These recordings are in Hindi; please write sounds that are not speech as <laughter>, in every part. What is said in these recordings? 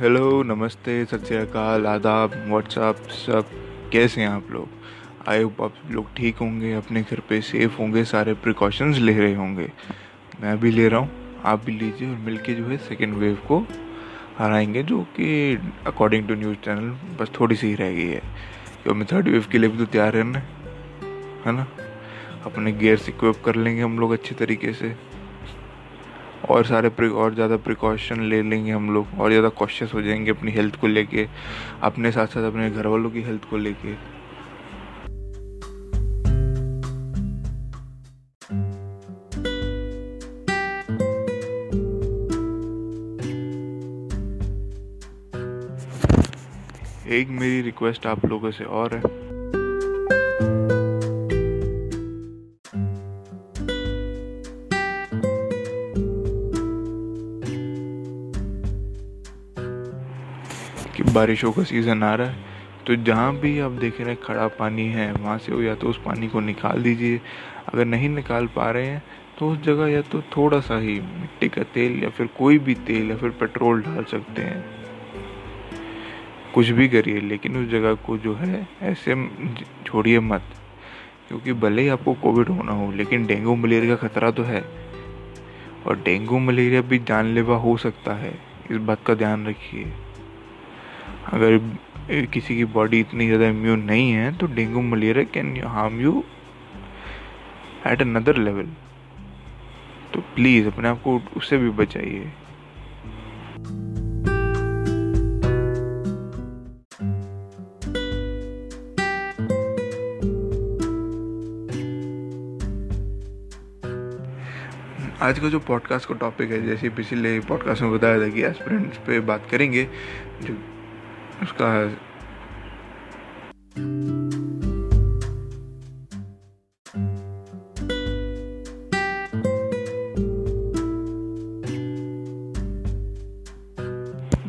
हेलो, नमस्ते, सत श्रीकाल आदाब व्हाट्सअप सब कैसे हैं आप लोग? आई होप आप लोग ठीक होंगे, अपने घर पे सेफ़ होंगे, सारे प्रिकॉशंस ले रहे होंगे। मैं भी ले रहा हूँ, आप भी लीजिए और मिलके जो है सेकेंड वेव को हराएँगे, जो कि अकॉर्डिंग टू न्यूज़ चैनल बस थोड़ी सी ही रह गई है। क्योंकि थर्ड वेव के लिए भी तो तैयार है ना है ना? अपने गेयर्स इक्विप कर लेंगे हम लोग अच्छे तरीके से। और सारे और ज़्यादा प्रिकॉशन ले लेंगे हम लोग और ज़्यादा कॉशियस हो जाएँगे अपनी हेल्थ को लेके, अपने साथ साथ अपने घर वालों की हेल्थ को लेके। एक मेरी रिक्वेस्ट आप लोगों से और है। बारिशों का सीज़न आ रहा है तो जहाँ भी आप देख रहे हैं खड़ा पानी है, वहाँ से हो या तो उस पानी को निकाल दीजिए। अगर नहीं निकाल पा रहे हैं तो उस जगह या तो थोड़ा सा ही मिट्टी का तेल या फिर कोई भी तेल या फिर पेट्रोल डाल सकते हैं। कुछ भी करिए, लेकिन उस जगह को जो है, ऐसे छोड़िए मत, क्योंकि भले ही आपको कोविड होना हो, लेकिन डेंगू मलेरिया का खतरा तो है। और डेंगू मलेरिया भी जानलेवा हो सकता है, इस बात का ध्यान रखिए। अगर किसी की बॉडी इतनी ज़्यादा इम्यून नहीं है तो dengue malaria can harm you at another level तो प्लीज़ अपने आप को उससे भी बचाइए। आज का जो पॉडकास्ट का टॉपिक है, जैसे पिछले पॉडकास्ट में बताया था कि एस्पिरेंट्स पे बात करेंगे, जो उसका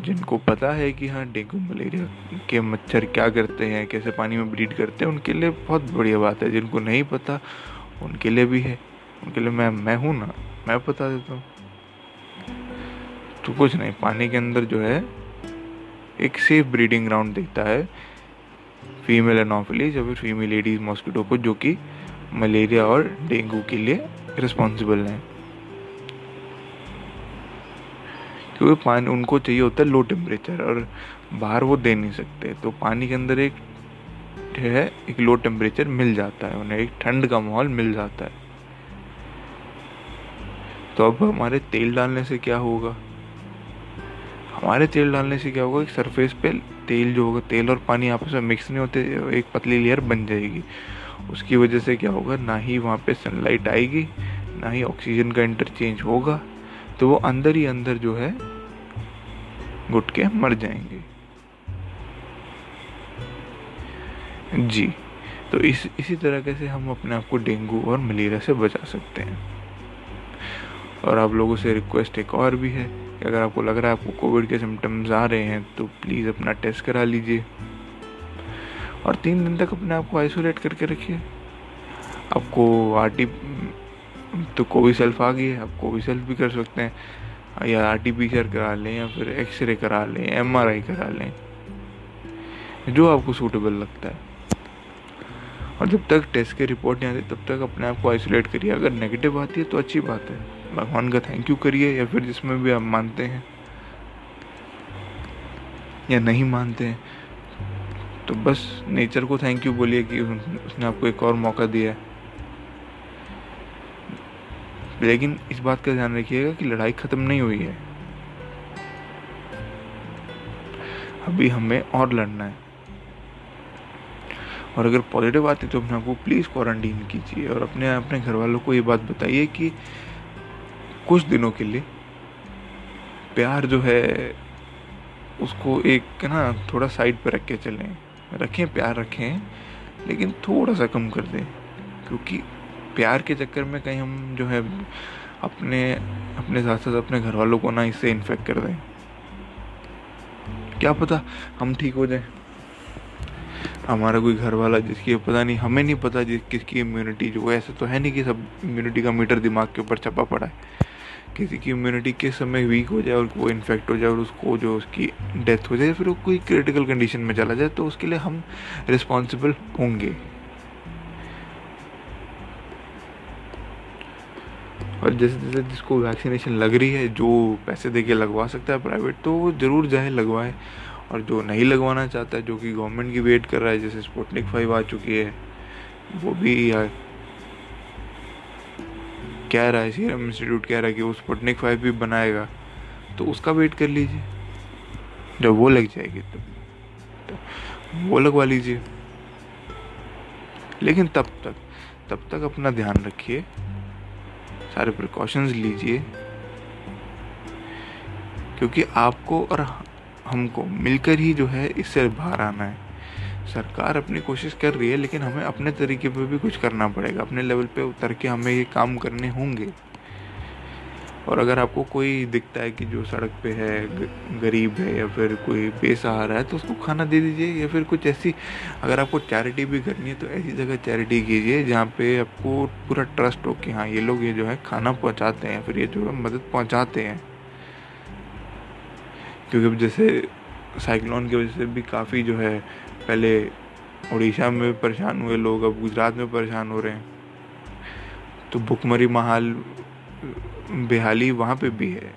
जिनको पता है कि हाँ डेंगू, मलेरिया के मच्छर क्या करते हैं, कैसे पानी में ब्रीड करते हैं, उनके लिए बहुत बढ़िया बात है। जिनको नहीं पता, उनके लिए भी है। उनके लिए मैं मैं हूँ ना, मैं बता देता हूँ। तो कुछ नहीं, पानी के अंदर जो है एक सेफ़ ब्रीडिंग ग्राउंड दिखता है फीमेल एनोफिलीज या फिर फीमेल एडीज मॉस्किटो को, जो कि मलेरिया और डेंगू के लिए रिस्पॉन्सिबल हैं। क्योंकि पानी, उनको चाहिए होता है लो टेम्परेचर और बाहर वो दे नहीं सकते। तो पानी के अंदर एक है, एक लो टेम्परेचर मिल जाता है उन्हें, एक ठंड का माहौल मिल जाता है। तो अब हमारे तेल डालने से क्या होगा? हमारे तेल डालने से क्या होगा कि सरफेस पे तेल जो होगा, तेल और पानी आपस में मिक्स नहीं होते, एक पतली लेयर बन जाएगी। उसकी वजह से क्या होगा, ना ही वहाँ पे सनलाइट आएगी, ना ही ऑक्सीजन का इंटरचेंज होगा तो वो अंदर ही अंदर जो है, घुट के मर जाएँगे। जी तो इस, इसी तरीके से हम अपने आप को डेंगू और मलेरिया से बचा सकते हैं। और आप लोगों से रिक्वेस्ट एक और भी है। कि अगर आपको लग रहा है आपको कोविड के सिम्टम्स आ रहे हैं तो प्लीज़ अपना टेस्ट करा लीजिए। और तीन दिन तक अपने आप को आइसोलेट करके रखिए। आपको आर टी तो कोविड सेल्फ आ गई है, आप कोविड सेल्फ भी कर सकते हैं। या आर टी पी करा लें, या फिर एक्सरे करा लें एम आर आई करा लें। जो आपको सूटेबल लगता है। और जब तक टेस्ट की रिपोर्ट नहीं आती, तब तक अपने आप को आइसोलेट करिए। अगर नेगेटिव आती है तो अच्छी बात है। भगवान का थैंक यू करिए या फिर जिसमें भी आप मानते हैं। या नहीं मानते हैं। तो बस नेचर को थैंक यू बोलिए कि उसने आपको एक और मौका दिया है। लेकिन इस बात का ध्यान रखिएगा कि लड़ाई खत्म नहीं हुई है। अभी हमें और लड़ना है। और अगर पॉजिटिव आती है तो अपने आपको प्लीज़ क्वारंटीन कीजिए और अपने अपने घर वालों को ये बात बताइए कि कुछ दिनों के लिए, प्यार जो है, उसको एक ना, थोड़ा साइड पे रख के चलें। रखें, प्यार रखें, लेकिन थोड़ा सा कम कर दें, क्योंकि प्यार के चक्कर में कहीं हम जो है, अपने अपने साथ साथ अपने घर वालों को ना इससे इन्फेक्ट कर दें। क्या पता हम ठीक हो जाए। हमारा कोई घर वाला जिसकी पता नहीं, हमें नहीं पता जिस, किसकी इम्यूनिटी जो है, ऐसा तो है नहीं कि सब इम्यूनिटी का मीटर दिमाग के ऊपर छपा पड़ा है। किसी की इम्यूनिटी के समय वीक हो जाए और वो इन्फेक्ट हो जाए और उसको जो उसकी डेथ हो जाए, फिर वो कोई क्रिटिकल कंडीशन में चला जाए तो उसके लिए हम रिस्पॉन्सिबल होंगे। और जैसे जैसे जिसको वैक्सीनेशन लग रही है, जो पैसे दे के लगवा सकता है प्राइवेट तो वो ज़रूर जाए लगवाए। और जो नहीं लगवाना चाहता है जो कि गवर्नमेंट की वेट कर रहा है, जैसे स्पुतनिक फाइव आ चुकी है, वो भी कह रहा है सीरम इंस्टीट्यूट कह रहा है कि वो स्पुटनिक फाइव भी बनाएगा। तो उसका वेट कर लीजिए। जब वो लग जाएगी तो, तो वो लगवा लीजिए। लेकिन तब तक तब तक अपना ध्यान रखिए। सारे प्रिकॉशंस लीजिए। क्योंकि आपको और हमको मिलकर ही जो है इससे बाहर आना है। सरकार अपनी कोशिश कर रही है, लेकिन हमें अपने तरीके पे भी कुछ करना पड़ेगा। अपने लेवल पे उतर के हमें ये काम करने होंगे। और अगर आपको कोई दिखता है कि जो सड़क पे है गरीब है या फिर कोई बेसहारा है तो उसको खाना दे दीजिए या फिर कुछ ऐसी, अगर आपको चैरिटी भी करनी है तो ऐसी जगह चैरिटी कीजिए जहाँ पे आपको पूरा ट्रस्ट हो कि हाँ ये लोग ये जो है खाना पहुँचाते हैं, फिर ये जो है मदद पहुँचाते हैं। क्योंकि जैसे साइक्लोन की वजह से भी काफ़ी जो है पहले उड़ीसा में परेशान हुए लोग, अब गुजरात में परेशान हो रहे हैं। तो भुखमरी महाल, बेहाली वहाँ पे भी है।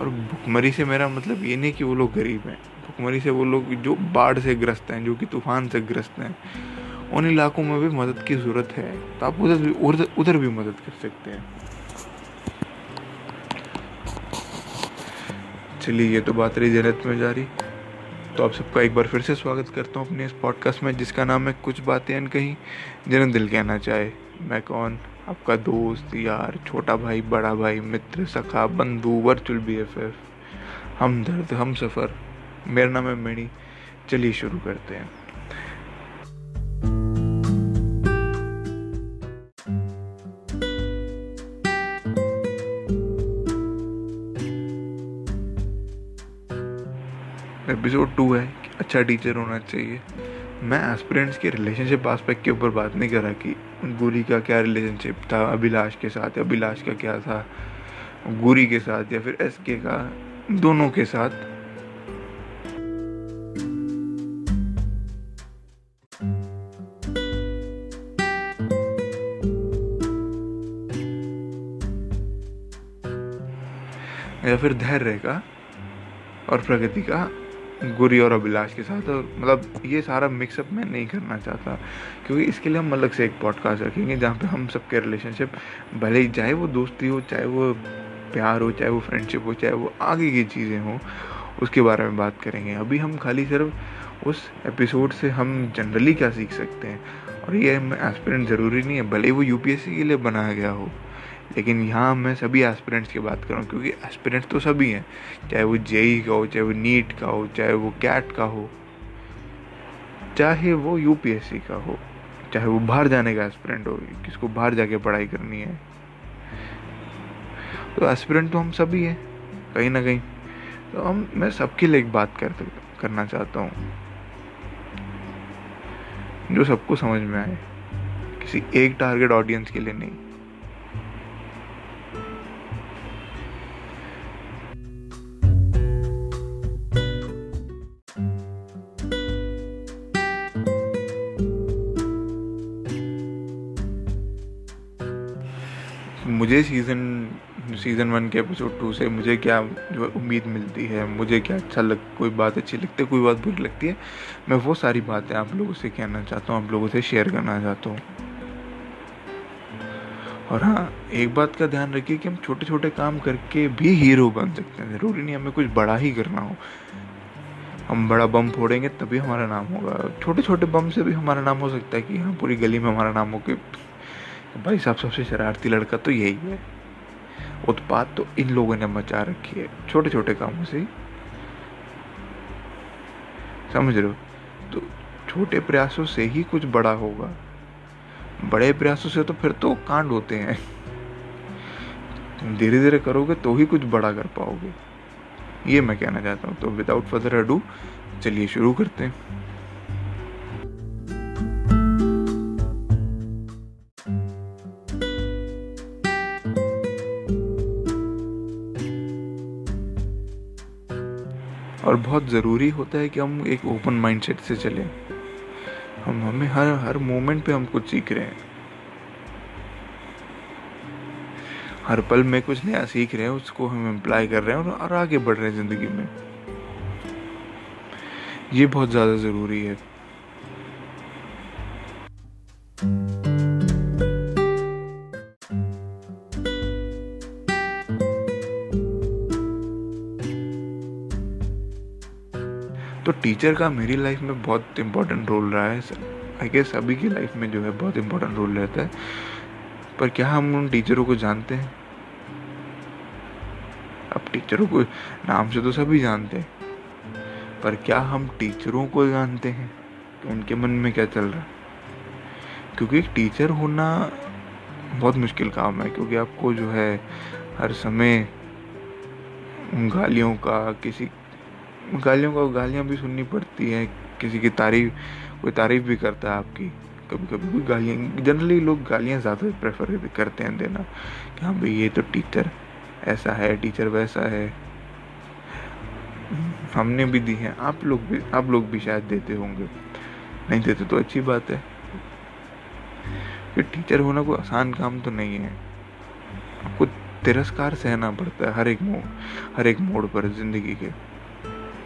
और भुखमरी से मेरा मतलब ये नहीं कि वो लोग गरीब हैं। भुखमरी से वो लोग जो बाढ़ से ग्रस्त हैं, जो कि तूफ़ान से ग्रस्त हैं, उन इलाकों में भी मदद की ज़रूरत है। तो आप उधर उधर भी मदद कर सकते हैं। चलिए, ये तो बात रही जन्नत में जा रही तो आप सबका एक बार फिर से स्वागत करता हूँ अपने इस पॉडकास्ट में, जिसका नाम है कुछ बातें अनकही। जिन्हें दिल कहना चाहे, मैं कौन? आपका दोस्त, यार, छोटा भाई, बड़ा भाई, मित्र, सखा, बंधु वर्चुअल बी एफ़ एफ़ हम दर्द हम सफ़र मेरा नाम है मेणी। चलिए शुरू करते हैं। एपिसोड टू है अच्छा टीचर होना चाहिए। मैं एस्पिरेंट्स के रिलेशनशिप आस्पेक्ट के ऊपर बात नहीं कर रहा कि गुरी का क्या रिलेशनशिप था, अभिलाष के साथ, अभिलाष का क्या था, गुरी के साथ या फिर एस के का, दोनों के साथ। या फिर धैर्य का और प्रगति का गुरी और अभिलाष के साथ, और मतलब ये सारा मिक्सअप मैं नहीं करना चाहता, क्योंकि इसके लिए हम अलग से एक पॉडकास्ट रखेंगे जहाँ पे हम सबके रिलेशनशिप भले ही चाहे वो दोस्ती हो, चाहे वो प्यार हो, चाहे वो फ्रेंडशिप हो, चाहे वो आगे की चीज़ें हों, उसके बारे में बात करेंगे। अभी हम खाली सिर्फ़ उस एपिसोड से हम जनरली क्या सीख सकते हैं? और ये एस्पिरेंट ज़रूरी नहीं है, भले ही वो यूपीएससी के लिए बनाया गया हो। लेकिन यहाँ मैं सभी एस्पिरेंट्स की बात करूँ, क्योंकि एस्पिरेंट्स तो सभी हैं। चाहे वो जेई का हो, चाहे वो नीट का हो, चाहे वो कैट का हो, चाहे वो यूपीएससी का हो, चाहे वो बाहर जाने का एस्पिरेंट हो, किसको बाहर जाके पढ़ाई करनी है। तो एस्पिरेंट तो हम सभी हैं, कहीं ना कहीं। तो हम, मैं सबके लिए एक बात कर करना चाहता हूँ, जो सबको समझ में आए, किसी एक टारगेट ऑडियंस के लिए नहीं। मुझे सीज़न सीज़न वन के एपिसोड टू से मुझे क्या जो उम्मीद मिलती है, मुझे क्या अच्छा लग, कोई बात अच्छी लगती है, कोई बात बुरी लगती है, मैं वो सारी बातें आप लोगों से कहना चाहता हूँ, आप लोगों से शेयर करना चाहता हूँ। और हाँ एक बात का ध्यान रखिए कि हम छोटे छोटे काम करके भी हीरो बन सकते हैं। ज़रूरी नहीं हमें कुछ बड़ा ही करना हो। हम बड़ा बम फोड़ेंगे तभी हमारा नाम होगा। छोटे छोटे बम से भी हमारा नाम हो सकता है कि हाँ पूरी गली में हमारा नाम हो कि भाई साहब, सबसे शरारती लड़का तो यही है। उत्पाद तो इन लोगों ने मचा रखी है छोटे छोटे कामों से। समझ रहे हो? तो छोटे प्रयासों से ही कुछ बड़ा होगा। बड़े प्रयासों से तो फिर तो कांड होते हैं। तुम धीरे धीरे करोगे तो ही कुछ बड़ा कर पाओगे। ये मैं कहना चाहता हूँ। तो विदाउट फर्दर अडू चलिए शुरू करते हैं। और बहुत ज़रूरी होता है कि हम एक ओपन माइंडसेट से चलें। हम, हमें हर हर मोमेंट पे हम कुछ सीख रहे हैं। हर पल में कुछ नया सीख रहे हैं, उसको हम एम्प्लाई कर रहे हैं और आगे बढ़ रहे हैं ज़िंदगी में। ये बहुत ज़्यादा ज़रूरी है। टीचर का मेरी लाइफ में बहुत इम्पोर्टेंट रोल रहा है आई गेस सभी की लाइफ में जो है बहुत इम्पोर्टेंट रोल रहता है। पर क्या हम उन टीचरों को जानते हैं? अब टीचरों को नाम से तो सभी जानते हैं। पर क्या हम टीचरों को जानते हैं? कि उनके मन में क्या चल रहा है? क्योंकि टीचर होना बहुत मुश्किल काम है, क्योंकि आपको जो है हर समय गालियों का, किसी गालियों का गालियाँ भी सुननी पड़ती हैं। किसी की तारीफ़ कोई तारीफ़ भी करता है आपकी। कभी कभी कोई गालियाँ जनरली लोग गालियाँ ज़्यादा प्रेफर करते हैं देना। कि हाँ भाई, ये तो टीचर ऐसा है टीचर वैसा है। हमने भी दी है। आप लोग भी आप लोग भी शायद देते होंगे। नहीं देते तो अच्छी बात है। फिर टीचर होना कोई आसान काम तो नहीं है। आपको तिरस्कार सहना पड़ता है हर एक मोड़ हर एक मोड़ पर ज़िंदगी के।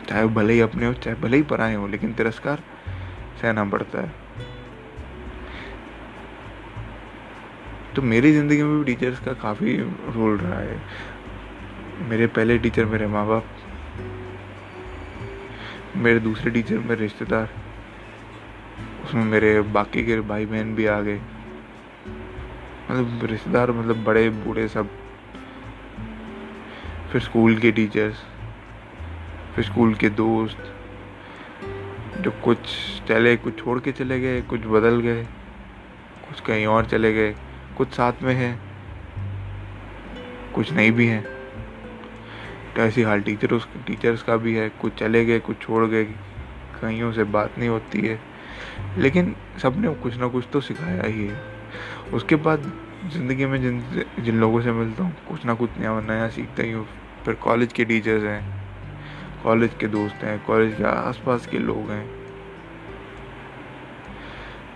चाहे वो भले ही अपने हो, चाहे भले ही पराए हो, लेकिन तिरस्कार सहना पड़ता है। तो मेरी ज़िंदगी में भी टीचर्स का काफ़ी रोल रहा है। मेरे पहले टीचर मेरे माँ बाप मेरे दूसरे टीचर मेरे रिश्तेदार, उसमें मेरे बाकी के भाई बहन भी आ गए। मतलब रिश्तेदार मतलब बड़े बूढ़े सब। फिर स्कूल के टीचर्स स्कूल के दोस्त, जो कुछ चले, कुछ छोड़ के चले गए, कुछ बदल गए, कुछ कहीं और चले गए, कुछ साथ में है, कुछ नहीं भी हैं। तो ऐसी हाल टीचर टीचर्स का भी है, कुछ चले गए, कुछ छोड़ गए कहीं से बात नहीं होती है। लेकिन सबने कुछ ना कुछ तो सिखाया ही है। उसके बाद ज़िंदगी में जिन जिन लोगों से मिलता हूँ, कुछ ना कुछ नया नया सीखता ही हूँ। फिर कॉलेज के टीचर्स हैं। कॉलेज के दोस्त हैं, कॉलेज के आसपास के लोग हैं।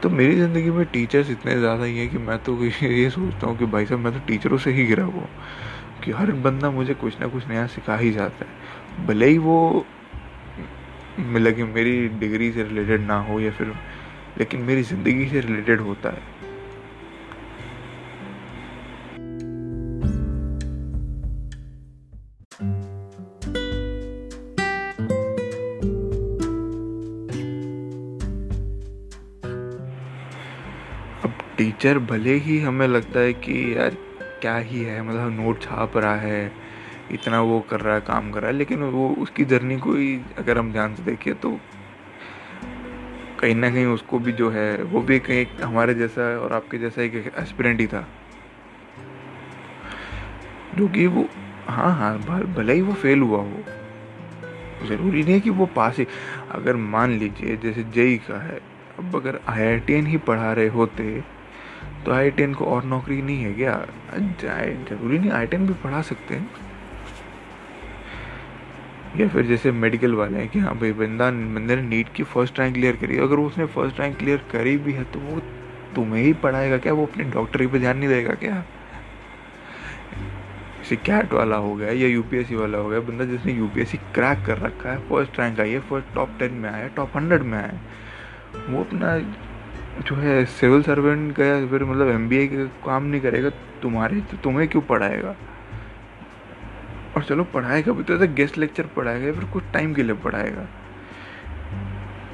तो मेरी ज़िंदगी में टीचर्स इतने ज़्यादा ही हैं कि मैं तो <laughs> ये सोचता हूँ कि भाई साहब, मैं तो टीचरों से ही गिरा हुआ कि हर बंदा मुझे कुछ ना कुछ नया सिखा ही जाता है। भले ही वो लगे मेरी डिग्री से रिलेटेड ना हो या फिर लेकिन मेरी ज़िंदगी से रिलेटेड होता है। टीचर भले ही हमें लगता है कि यार क्या ही है मतलब नोट छाप रहा है, इतना वो कर रहा है, काम कर रहा है, लेकिन वो उसकी जर्नी को ही अगर हम ध्यान से देखें तो कहीं ना कहीं उसको भी जो है, वो भी कहीं हमारे जैसा और आपके जैसा एक एस्पिरेंट ही था। जो कि वो हाँ हाँ भले ही वो फेल हुआ हो, ज़रूरी नहीं है कि वो पास ही। अगर मान लीजिए, जैसे जेई का है, अब अगर आईआईटीएन ही पढ़ा रहे होते तो आई को और नौकरी नहीं है क्या? ज़रूरी नहीं आई भी पढ़ा सकते हैं। या फिर जैसे मेडिकल वाले हैं कि हाँ भाई, बंदा, बंदे ने नीट की फ़र्स्ट रैंक क्लियर करी अगर उसने फ़र्स्ट रैंक क्लियर करी भी है तो वो तुम्हें ही पढ़ाएगा क्या? वो अपनी डॉक्टरी पे ध्यान नहीं देगा क्या? जैसे कैट वाला हो गया या यूपीएससी वाला हो गया, बंदा जिसने यूपीएससी क्रैक कर रखा है फ़र्स्ट रैंक आई है फ़र्स्ट टॉप टेन में आया टॉप हंड्रेड में आया वो अपना जो है सिविल सर्वेंट का या फिर मतलब एमबीए का काम नहीं करेगा, तुम्हारे तो तुम्हें क्यों पढ़ाएगा? और चलो पढ़ाएगा भी तो ऐसा गेस्ट लेक्चर पढ़ाएगा या फिर कुछ टाइम के लिए पढ़ाएगा।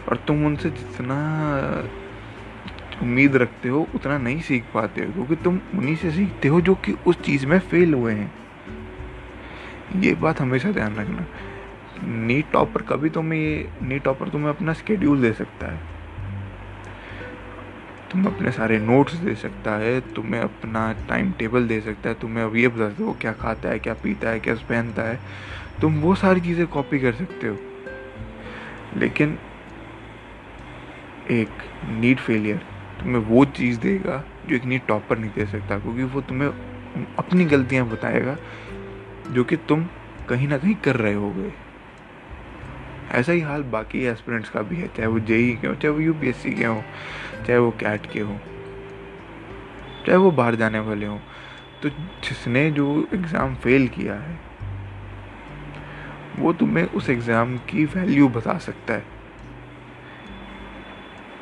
और तुम उनसे जितना उम्मीद रखते हो, उतना नहीं सीख पाते हो, क्योंकि तुम उन्हीं से सीखते हो जो कि उस चीज़ में फेल हुए हैं। ये बात हमेशा ध्यान रखना। नीट टॉपर कभी तुम्हें ये नीट टॉपर तुम्हें अपना स्केड्यूल दे सकता है। तुम अपने सारे नोट्स दे सकता है, तुम्हें अपना टाइम टेबल दे सकता है, तुम्हें अब ये बता दो क्या खाता है, क्या पीता है, क्या पहनता है। तुम वो सारी चीज़ें कॉपी कर सकते हो। लेकिन एक नीट फेलियर तुम्हें वो चीज़ देगा जो एक नीट टॉपर नहीं दे सकता, क्योंकि वो तुम्हें अपनी गलतियाँ बताएगा, जो कि तुम कहीं ना कहीं कर रहे हो गए ऐसा ही हाल बाकी एस्पिरेंट्स का भी है, चाहे वो जेई के हो चाहे वो यूपीएससी के हो चाहे वो कैट के हो, चाहे वो बाहर जाने वाले हो तो जिसने जो एग्ज़ाम फेल किया है, वो तुम्हें उस एग्ज़ाम की वैल्यू बता सकता है।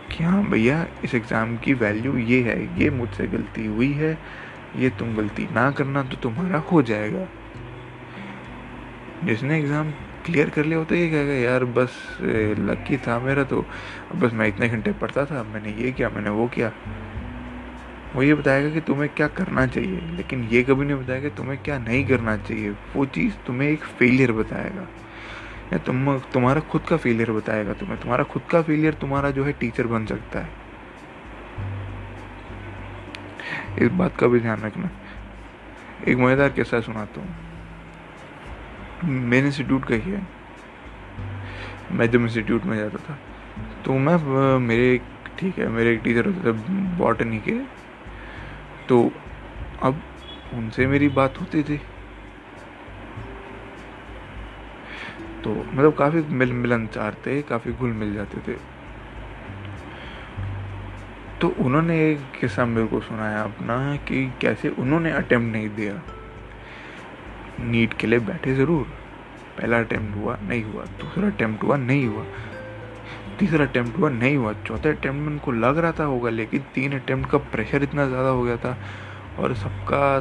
कि हाँ भैया, इस एग्ज़ाम की वैल्यू ये है, ये मुझसे गलती हुई है, ये तुम गलती ना करना तो तुम्हारा हो जाएगा। जिसने एग्ज़ाम क्लियर कर लिया होता ये कहेगा यार, बस लकी था मेरा तो। बस मैं इतने घंटे पढ़ता था, मैंने ये किया, मैंने वो किया। वो ये बताएगा कि तुम्हें क्या करना चाहिए, लेकिन ये कभी नहीं बताएगा तुम्हें क्या नहीं करना चाहिए। वो चीज़ तुम्हें एक फेलियर बताएगा। या तुम, तुम्हारा खुद का फेलियर बताएगा तुम्हें। तुम्हारा खुद का फेलियर तुम्हारा जो है टीचर बन सकता है। इस बात का भी ध्यान रखना। एक मज़ेदार किस्सा सुनाता हूँ। मेरे इंस्टीट्यूट का ही है। मैं इंस्टीट्यूट में जाता था तो मैं मेरे ठीक है, मेरे एक टीचर होते थे बॉटनी के। तो अब उनसे मेरी बात होती थी। तो मतलब काफ़ी मिल, मिलनसार थे, काफ़ी घुल मिल जाते थे। तो उन्होंने एक किस्सा मेरे को सुनाया अपना कि कैसे उन्होंने अटेम्प्ट नहीं दिया। नीट के लिए बैठे ज़रूर। पहला अटेम्प्ट हुआ, नहीं हुआ। दूसरा अटैम्प्ट हुआ, नहीं हुआ। तीसरा अटेम्प्ट हुआ, नहीं हुआ। चौथा अटैम्प्ट में उनको लग रहा था होगा, लेकिन तीन अटैम्प्ट का प्रेशर इतना ज़्यादा हो गया था और सबका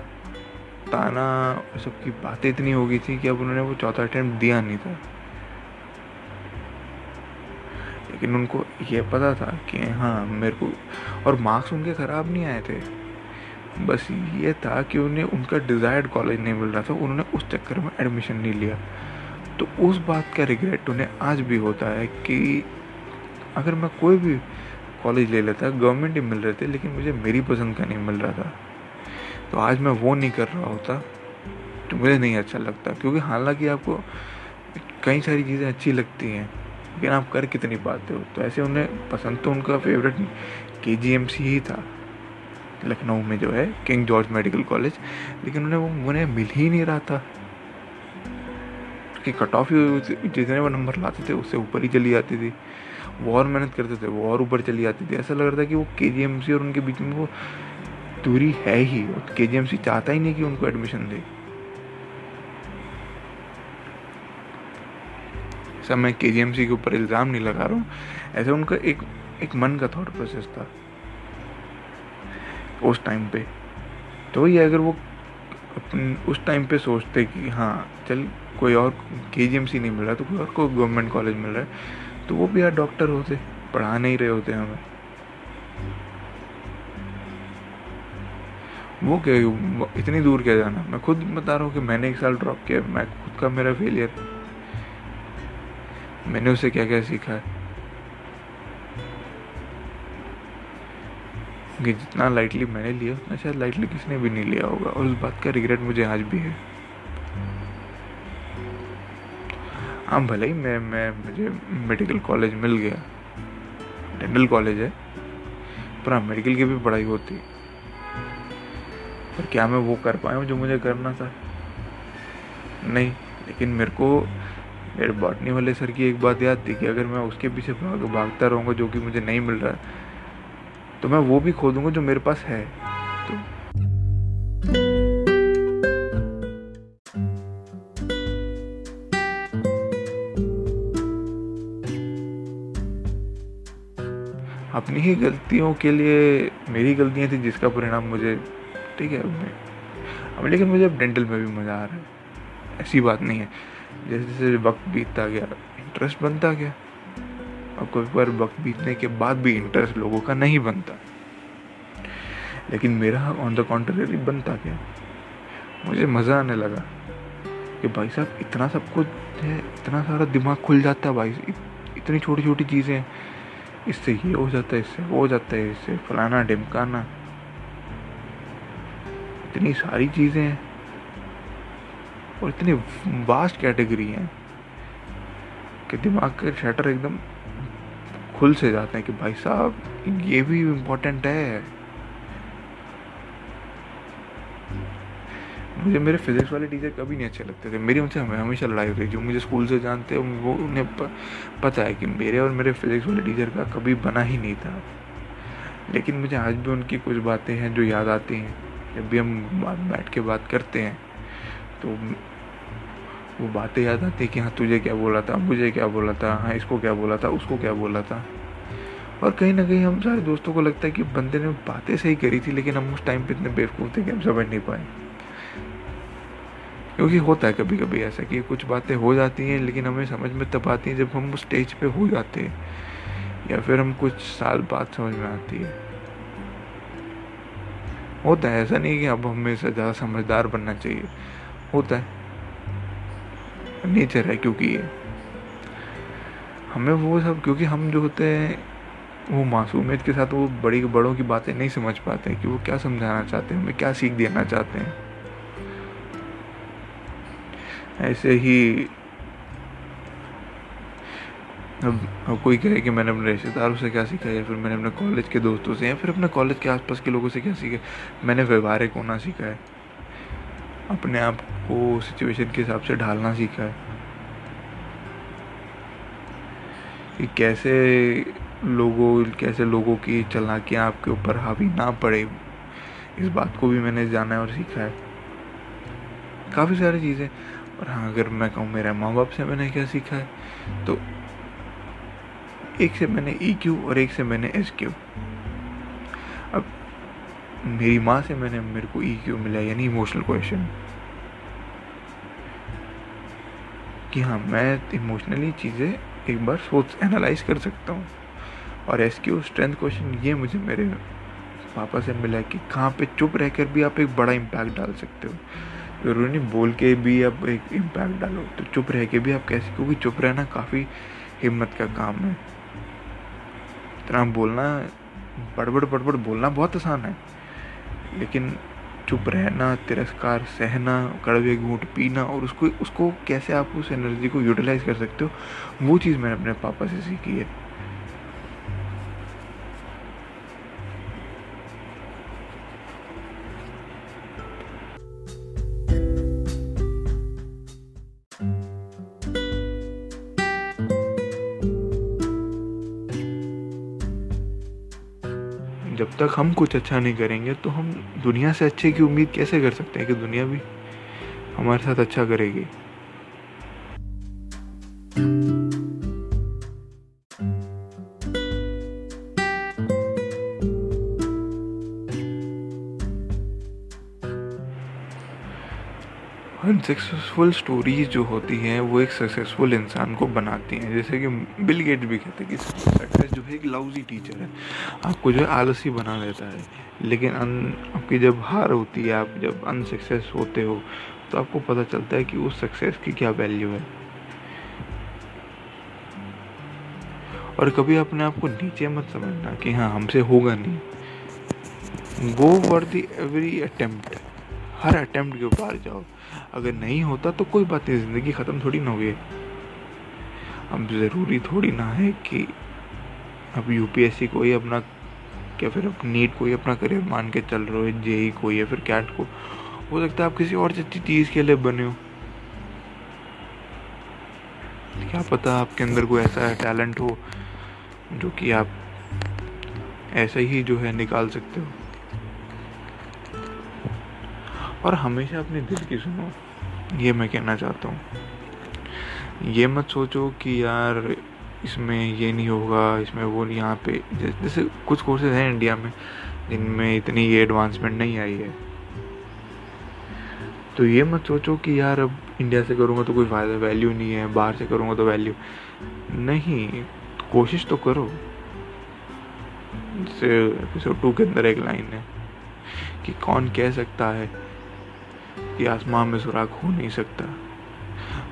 ताना और सबकी बातें इतनी हो गई थी कि अब उन्होंने वो चौथा अटैम्प्ट दिया नहीं था। लेकिन उनको ये पता था कि हाँ मेरे को और मार्क्स उनके ख़राब नहीं आए थे। बस ये था कि उन्हें उनका डिज़ायर्ड कॉलेज नहीं मिल रहा था, उन्होंने उस चक्कर में एडमिशन नहीं लिया। तो उस बात का रिग्रेट उन्हें आज भी होता है कि अगर मैं कोई भी कॉलेज ले लेता गवर्नमेंट ही मिल रहे थे, लेकिन मुझे मेरी पसंद का नहीं मिल रहा था। तो आज मैं वो नहीं कर रहा होता तो मुझे नहीं अच्छा लगता, क्योंकि हालाँकि आपको कई सारी चीज़ें अच्छी लगती हैं, लेकिन आप कर कितनी पाते हो। तो ऐसे उन्हें पसंद तो उनका फेवरेट के जी एम सी ही था। लखनऊ में जो है, किंग जॉर्ज मेडिकल कॉलेज, लेकिन उन्हें वो उन्हें मिल ही नहीं रहा था। कि कट ऑफ़ जितने वो नंबर लाते थे, उससे ऊपर ही चली जाती थी। वो और मेहनत करते थे वो और ऊपर चली जाती थी। ऐसा लग रहा था कि वो के और उनके बीच में वो दूरी है ही। और के चाहता ही नहीं कि उनको एडमिशन दे। सब मैं के के ऊपर इल्ज़ाम नहीं लगा रहा हूँ। ऐसे उनका एक एक मन का थॉट प्रोसेस था। उस टाइम पे। तो ये अगर वो उस टाइम पे सोचते कि हाँ चल, कोई और के नहीं मिल रहा तो कोई और को गवर्नमेंट कॉलेज मिल रहा है तो वो भी यार डॉक्टर होते, पढ़ा नहीं रहे होते हमें। वो क्या इतनी दूर क्या जाना? मैं खुद बता रहा हूँ कि मैंने एक साल ड्रॉप किया, मैं खुद का मेरा फेलियर मैंने उसे क्या क्या सीखा है? कि जितना लाइटली मैंने लिया। उतना शायद लाइटली किसने भी नहीं लिया होगा। और उस बात का रिग्रेट मुझे आज भी है। हाँ भले ही मैं मैं, मुझे मेडिकल कॉलेज मिल गया। डेंटल कॉलेज है। पर हाँ मेडिकल की भी पढ़ाई होती। पर क्या मैं वो कर पाया हूँ जो मुझे करना था? नहीं, लेकिन मेरे को मेरे बॉटनी वाले सर की एक बात याद थी कि अगर मैं उसके पीछे भाग, भागता रहूँगा जो कि मुझे नहीं मिल रहा तो मैं वो भी खो दूँगा जो मेरे पास है। तो अपनी ही गलतियों के लिए मेरी गलतियाँ थी जिसका परिणाम मुझे, ठीक है अब लेकिन मुझे अब डेंटल में भी मज़ा आ रहा है। ऐसी बात नहीं है। जैसे जैसे वक्त बीतता गया इंटरेस्ट बनता गया। और कोई बार वक्त बीतने के बाद भी इंटरेस्ट लोगों का नहीं बनता। लेकिन मेरा ऑन द कॉन्ट्रेरी बनता गया मुझे मज़ा आने लगा कि भाई साहब, इतना सब कुछ है, इतना सारा दिमाग खुल जाता है भाई, इतनी छोटी छोटी चीज़ें, इससे ये हो जाता है, इससे वो हो जाता है, इससे फलाना, ढिमकाना। इतनी सारी चीज़ें हैं और इतनी वास्ट कैटेगरी है कि दिमाग के शटर एकदम खुल से जाते हैं कि भाई साहब ये भी इम्पोर्टेंट है। मुझे मेरे फिजिक्स वाले टीचर कभी नहीं अच्छे लगते थे। मेरी उनसे हमें हमेशा लड़ाई होती जो मुझे स्कूल से जानते हैं वो उन्हें प, पता है कि मेरे और मेरे फिजिक्स वाले टीचर का कभी बना ही नहीं था। लेकिन मुझे आज भी उनकी कुछ बातें हैं जो याद आती हैं। जब भी हम बैठ के बात करते हैं तो वो बातें याद आती कि हाँ तुझे क्या बोला था, मुझे क्या बोला था हाँ इसको क्या बोला था, उसको क्या बोला था। और कहीं ना कहीं हम सारे दोस्तों को लगता है कि बंदे ने बातें सही करी थी, लेकिन हम उस टाइम पे इतने बेवकूफ़ थे कि हम समझ नहीं पाए। क्योंकि होता है कभी कभी ऐसा कि कुछ बातें हो जाती हैं, लेकिन हमें समझ में तब आती हैं जब हम स्टेज पे हो जाते हैं, या फिर हम कुछ साल बाद समझ में आती है। होता है, ऐसा नहीं कि अब हमें ज़्यादा समझदार बनना चाहिए। होता है। नेचर है क्योंकि हमें वो सब, क्योंकि हम जो होते हैं, वो मासूमियत के साथ वो बड़ी बड़ों की बातें नहीं समझ पाते कि वो क्या समझाना चाहते हैं, हमें क्या सीख देना चाहते हैं। ऐसे ही अब कोई कहे कि मैंने अपने रिश्तेदारों से क्या सीखा या फिर मैंने अपने कॉलेज के दोस्तों से या फिर अपने कॉलेज के आसपास के लोगों से क्या सीखा, मैंने व्यवहारिक होना सीखा है। अपने आप को सिचुएशन के हिसाब से ढालना सीखा है। कि कैसे लोगों कैसे लोगों की चलाकियाँ आपके ऊपर हावी ना पड़े, इस बात को भी मैंने जाना है और सीखा है। काफ़ी सारी चीज़ें। और हाँ अगर मैं कहूँ मेरे माँ बाप से मैंने क्या सीखा है तो एक से मैंने ई e क्यू और एक से मैंने एस क्यू मेरी माँ से मैंने मेरे को ई e क्यू मिला, यानी इमोशनल क्वेश्चन कि हाँ मैं इमोशनली चीज़ें एक बार सोच एनालाइज कर सकता हूँ। और एस क्यू स्ट्रेंथ क्वेश्चन ये मुझे मेरे पापा से मिला कि कहाँ पे चुप रहकर भी आप एक बड़ा इम्पैक्ट डाल सकते हो। ज़रूरी नहीं बोल के भी आप एक इम्पैक्ट डालो तो चुप रह के भी आप कैसे, क्योंकि चुप रहना काफ़ी हिम्मत का काम है। इतना बोलना, बड़बड़ बड़बड़ बोलना बहुत आसान है। लेकिन चुप रहना, तिरस्कार सहना, कड़वे घूट पीना और उसको उसको कैसे आप उस एनर्जी को यूटिलाइज कर सकते हो, वो चीज़ मैंने अपने पापा से सीखी है। जब तक हम कुछ अच्छा नहीं करेंगे तो हम दुनिया से अच्छे की उम्मीद कैसे कर सकते हैं कि दुनिया भी हमारे साथ अच्छा करेगी? अनसक्सेसफुल स्टोरीज जो होती हैं, वो एक सक्सेसफुल इंसान को बनाती हैं। जैसे कि बिल गेट्स भी कहते हैं कि सक्सेस जो है एक लाउजी टीचर है। आपको जो है आलसी बना देता है। लेकिन अन, आपकी जब हार होती है, आप जब अनसक्सेस होते हो तो आपको पता चलता है कि उस सक्सेस की क्या वैल्यू है। और कभी अपने आप को नीचे मत समझना कि हाँ हमसे होगा नहीं। Go for the every attempt her attempt के ऊपर जाओ। अगर नहीं होता तो कोई बात नहीं, ज़िंदगी ख़त्म थोड़ी ना हुई अब ज़रूरी थोड़ी ना है कि अब यूपीएससी को ही अपना क्या फिर अब नीट को ही अपना करियर मान के चल रहे हो जेई को या फिर कैट को, हो सकता है आप किसी और अच्छी चीज़ के लिए बने हो। क्या पता आपके अंदर कोई ऐसा टैलेंट हो, जो कि आप ऐसे ही जो है निकाल सकते हो। और हमेशा अपने दिल की सुनो। ये मैं कहना चाहता हूँ। ये मत सोचो कि यार इसमें ये नहीं होगा, इसमें वो नहीं, यहाँ पे जैसे कुछ कोर्सेज हैं इंडिया में, जिनमें इतनी ये एडवांसमेंट नहीं आई है। तो ये मत सोचो कि यार अब इंडिया से करूँगा तो कोई फ़ायदा वैल्यू नहीं है, बाहर से करूँगा तो वैल्यू नहीं, कोशिश तो करो। जैसे एपिसोड टू के अंदर एक लाइन है कि कौन कह सकता है कि आसमां में सुराख हो नहीं सकता।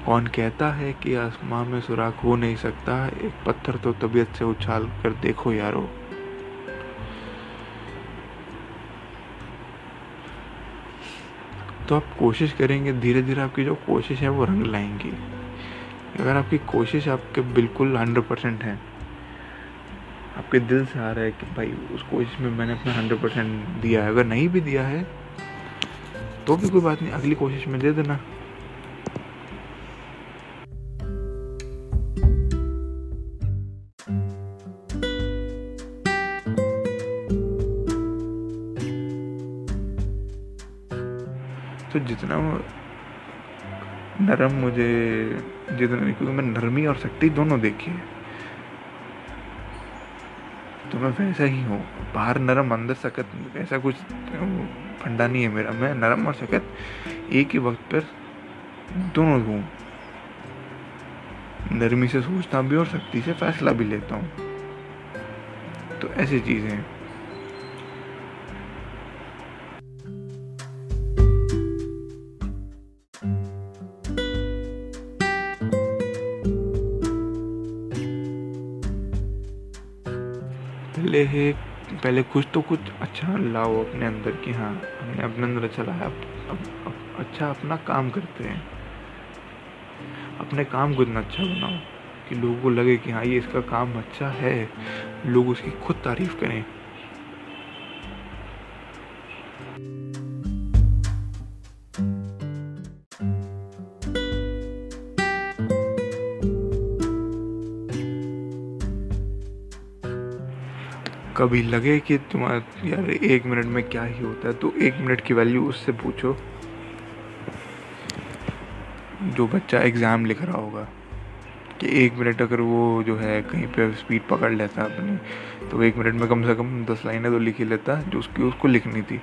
कौन कहता है कि आसमां में सुराख हो नहीं सकता? एक पत्थर तो तबीयत से उछाल कर देखो यारो। तो आप कोशिश करेंगे धीरे धीरे आपकी जो कोशिश है वो रंग लाएँगी। अगर आपकी कोशिश आपके बिल्कुल हंड्रेड परसेंट है, आपके दिल से आ रहा है कि भाई उस कोशिश में मैंने अपना हंड्रेड परसेंट दिया है। अगर नहीं भी दिया है तो भी कोई बात नहीं, अगली कोशिश में दे देना। तो जितना नरम मुझे, जितना, क्योंकि मैं नरमी और शक्ति दोनों देखी है। तो मैं वैसा ही हूँ। बाहर नरम, अंदर सख्त, ऐसा कुछ फंडा नहीं है मेरा। मैं नरम और सख्त एक ही वक्त पर दोनों हूँ। नरमी से सोचता भी और सख्ती से फैसला भी लेता हूँ। तो ऐसी चीज़ें हैं। है। पहले कुछ तो कुछ अच्छा लाओ अपने अंदर की हाँ। हमने अपने अंदर अच्छा लाया अब, अब, अब अच्छा अपना काम करते हैं। अपने काम को इतना अच्छा बनाओ कि लोगों को लगे कि हाँ ये इसका काम अच्छा है। लोग उसकी खुद तारीफ़ करें। कभी लगे कि तुम्हारा, यार, एक मिनट में क्या ही होता है तो एक मिनट की वैल्यू उससे पूछो। जो बच्चा एग्ज़ाम लिख रहा होगा, कि एक मिनट अगर वो जो है कहीं पे स्पीड पकड़ लेता अपनी तो एक मिनट में कम से कम दस लाइनें तो लिख ही लेता, जो उसकी, उसको लिखनी थी।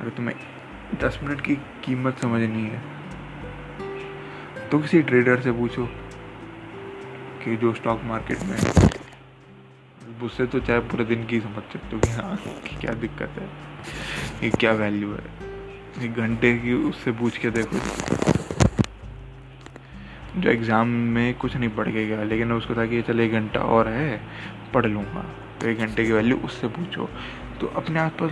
अगर तुम्हें दस मिनट की कीमत समझनी है। तो किसी ट्रेडर से पूछो कि जो स्टॉक मार्केट में उससे तो चाहे पूरे दिन की समझ सकते हो कि हाँ क्या दिक्कत है ये क्या वैल्यू है। एक घंटे की उससे पूछ के देखो। जो एग्ज़ाम में कुछ नहीं पढ़ के गया लेकिन उसको था कि चल एक घंटा और है, पढ़ लूँगा। तो एक घंटे की वैल्यू उससे पूछो। तो अपने आसपास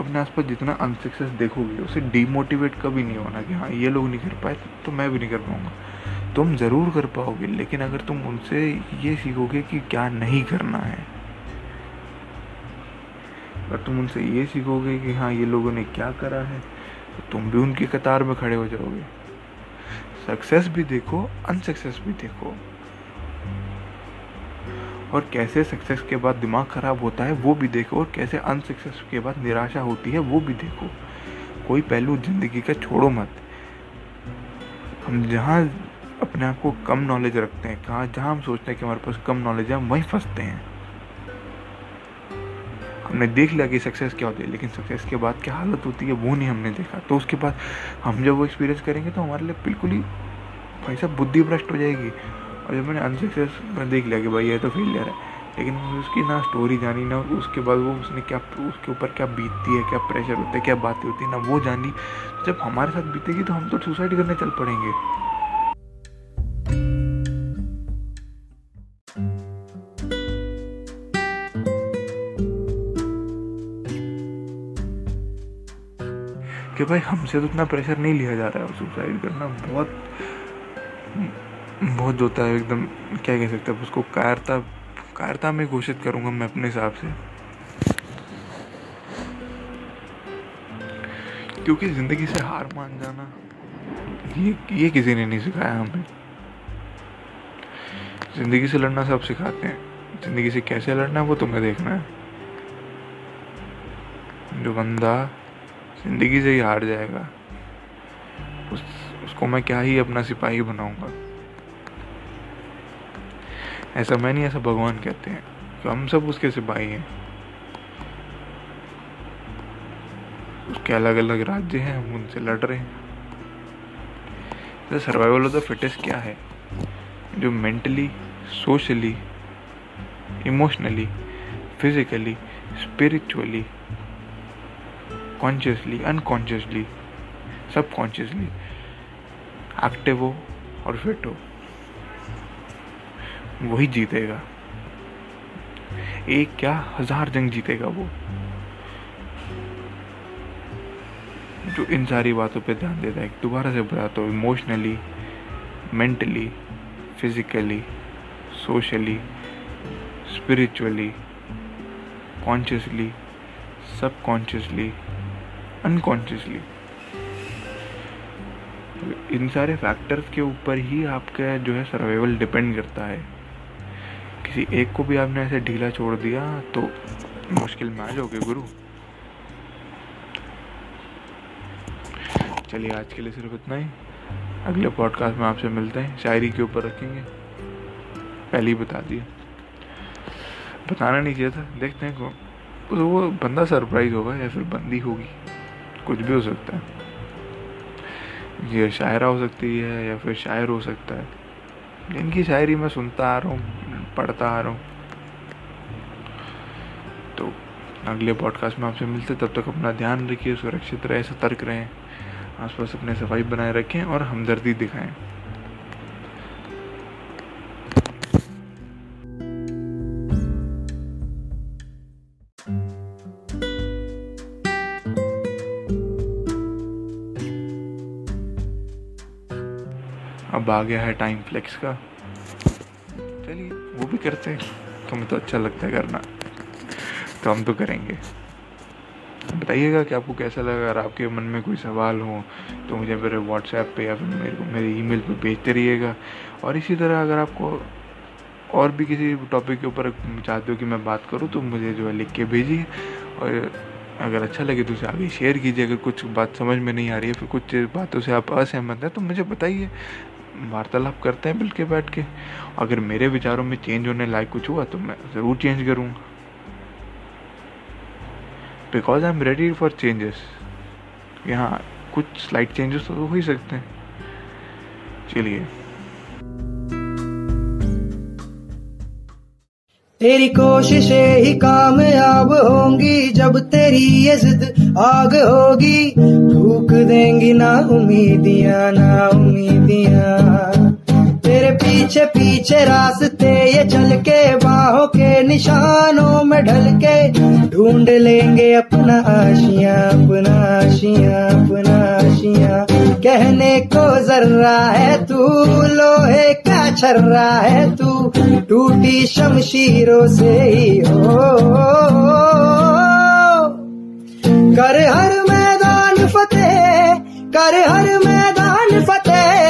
अपने आसपास जितना अनसक्सेस देखोगे, उसे डीमोटिवेट कभी नहीं होना कि हाँ ये लोग नहीं कर पाए तो मैं भी नहीं कर पाऊँगा। तुम ज़रूर कर पाओगे, लेकिन अगर तुम उनसे ये सीखोगे कि क्या नहीं करना है, अगर तुम उनसे ये सीखोगे कि हाँ ये लोगों ने क्या करा है तो तुम भी उनकी कतार में खड़े हो जाओगे। सक्सेस भी देखो अनसक्सेस भी देखो। और कैसे सक्सेस के बाद दिमाग खराब होता है, वो भी देखो, और कैसे अनसक्सेस के बाद निराशा होती है, वो भी देखो। कोई पहलू ज़िंदगी का छोड़ो मत। हम जहाँ अपने आप को कम नॉलेज रखते हैं। कहाँ जहाँ हम सोचते हैं कि हमारे पास कम नॉलेज है, हम वहीं फंसते हैं। हमने देख लिया कि सक्सेस क्या होती है, लेकिन सक्सेस के बाद क्या हालत होती है, वो नहीं हमने देखा। तो उसके बाद हम जब वो एक्सपीरियंस करेंगे तो हमारे लिए बिल्कुल ही भाई साहब बुद्धि भ्रष्ट हो जाएगी। और जब मैंने अनसक्सेस में देख लिया कि भाई ये तो फेलियर है, लेकिन उसकी ना स्टोरी जानी, ना उसके बाद वो उसने क्या उसके ऊपर क्या बीतती है, क्या प्रेशर होता है, क्या बातें होती है, ना वो जानी। जब हमारे साथ बीतेगी तो हम तो सुसाइड करने चल पड़ेंगे। भाई हमसे तो इतना प्रेशर नहीं लिया जा रहा है सुसाइड करना बहुत बहुत होता है एकदम, क्या कह सकते हैं उसको कायरता कायरता में घोषित करूँगा मैं अपने हिसाब से। क्योंकि ज़िंदगी से हार मान जाना, ये ये किसी ने नहीं सिखाया हमें। ज़िंदगी से लड़ना सब सिखाते हैं। ज़िंदगी से कैसे लड़ना है, वो तुम्हें देखना है। जो बंदा ज़िंदगी से ही हार जाएगा। उस, उसको मैं क्या ही अपना सिपाही बनाऊँगा? ऐसा मैं नहीं, ऐसा भगवान कहते हैं। तो हम सब उसके सिपाही हैं। उसके अलग अलग राज्य हैं, हम उनसे लड़ रहे हैं। तो सर्वाइवल ऑफ़ द फिटेस्ट क्या है? जो mentally socially emotionally physically spiritually consciously unconsciously subconsciously active हो और फिट हो, वही जीतेगा। एक क्या हज़ार जंग जीतेगा वो? जो इन सारी बातों पे ध्यान देता है, दोबारा से बताता हूँ emotionally mentally physically socially spiritually consciously subconsciously unconsciously इन सारे फैक्टर्स के ऊपर ही आपका जो है सर्वाइवल डिपेंड करता है। किसी एक को भी आपने ऐसे ढीला छोड़ दिया तो मुश्किल में आ जाओगे गुरु। चलिए आज के लिए सिर्फ़ इतना ही। अगले पॉडकास्ट में आपसे मिलते हैं। शायरी के ऊपर रखेंगे। पहले ही बता दिया। बताना नहीं चाहिए था। देखते हैं को तो वो बंदा सरप्राइज़ होगा या फिर बंदी होगी। कुछ भी हो सकता है। ये शायरा हो सकती है या फिर शायर हो सकता है। इनकी शायरी मैं सुनता आ रहा हूँ, पढ़ता आ रहा हूँ। तो अगले पॉडकास्ट में आपसे मिलते तब तक अपना ध्यान रखिए, सुरक्षित रहें, सतर्क रहें। आसपास अपने सफ़ाई बनाए रखें और हमदर्दी दिखाएँ। अब आ गया है टाइम फ्लेक्स का। चलिए, वो भी करते हैं। तुम्हें तो अच्छा लगता है करना। तो हम तो करेंगे। बताइएगा कि आपको कैसा लगा? अगर आपके मन में कोई सवाल हो तो मुझे मेरे व्हाट्सएप पे या फिर मेरे को, मेरे ईमेल पे भेजते रहिएगा और इसी तरह अगर आपको और भी किसी टॉपिक के ऊपर चाहते हो कि मैं बात करूँ तो मुझे जो है लिख के भेजिए। और अगर अच्छा लगे तो उसे आगे शेयर कीजिए। अगर कुछ बात समझ में नहीं आ रही है, फिर कुछ बातों से आप असहमत हैं तो मुझे बताइए। वार्तालाप करते हैं मिल बैठ के। अगर मेरे विचारों में चेंज होने लायक कुछ हुआ तो मैं ज़रूर चेंज करूँगा। Because I am ready for changes यहाँ कुछ स्लाइट चेंजेस तो हो ही सकते हैं। चलिए। तेरी कोशिशें ही कामयाब होंगी, जब तेरी ये जिद आग होगी। फूक देंगी ना उम्मीदियाँ, ना उम्मीदियाँ तेरे पीछे पीछे रास्ते ये चल के बाहों के निशानों में ढल के ढूंढ लेंगे अपना आशिया अपना आशिया अपना आशिया। कहने को जर्रा है तू, लोहे का छर्रा है तू। टूटी शमशीरों से ही हो। कर हर मैदान फतेह, कर हर मैदान फतेह।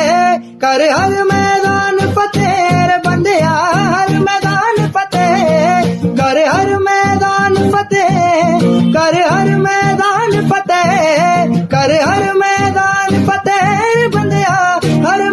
कर हर मैदान फतेर बंदे हर मैदान फतेह। कर हर मैदान फतेह, कर हर मैदान फतेह। कर हर मैदान फतेह, बंदे हर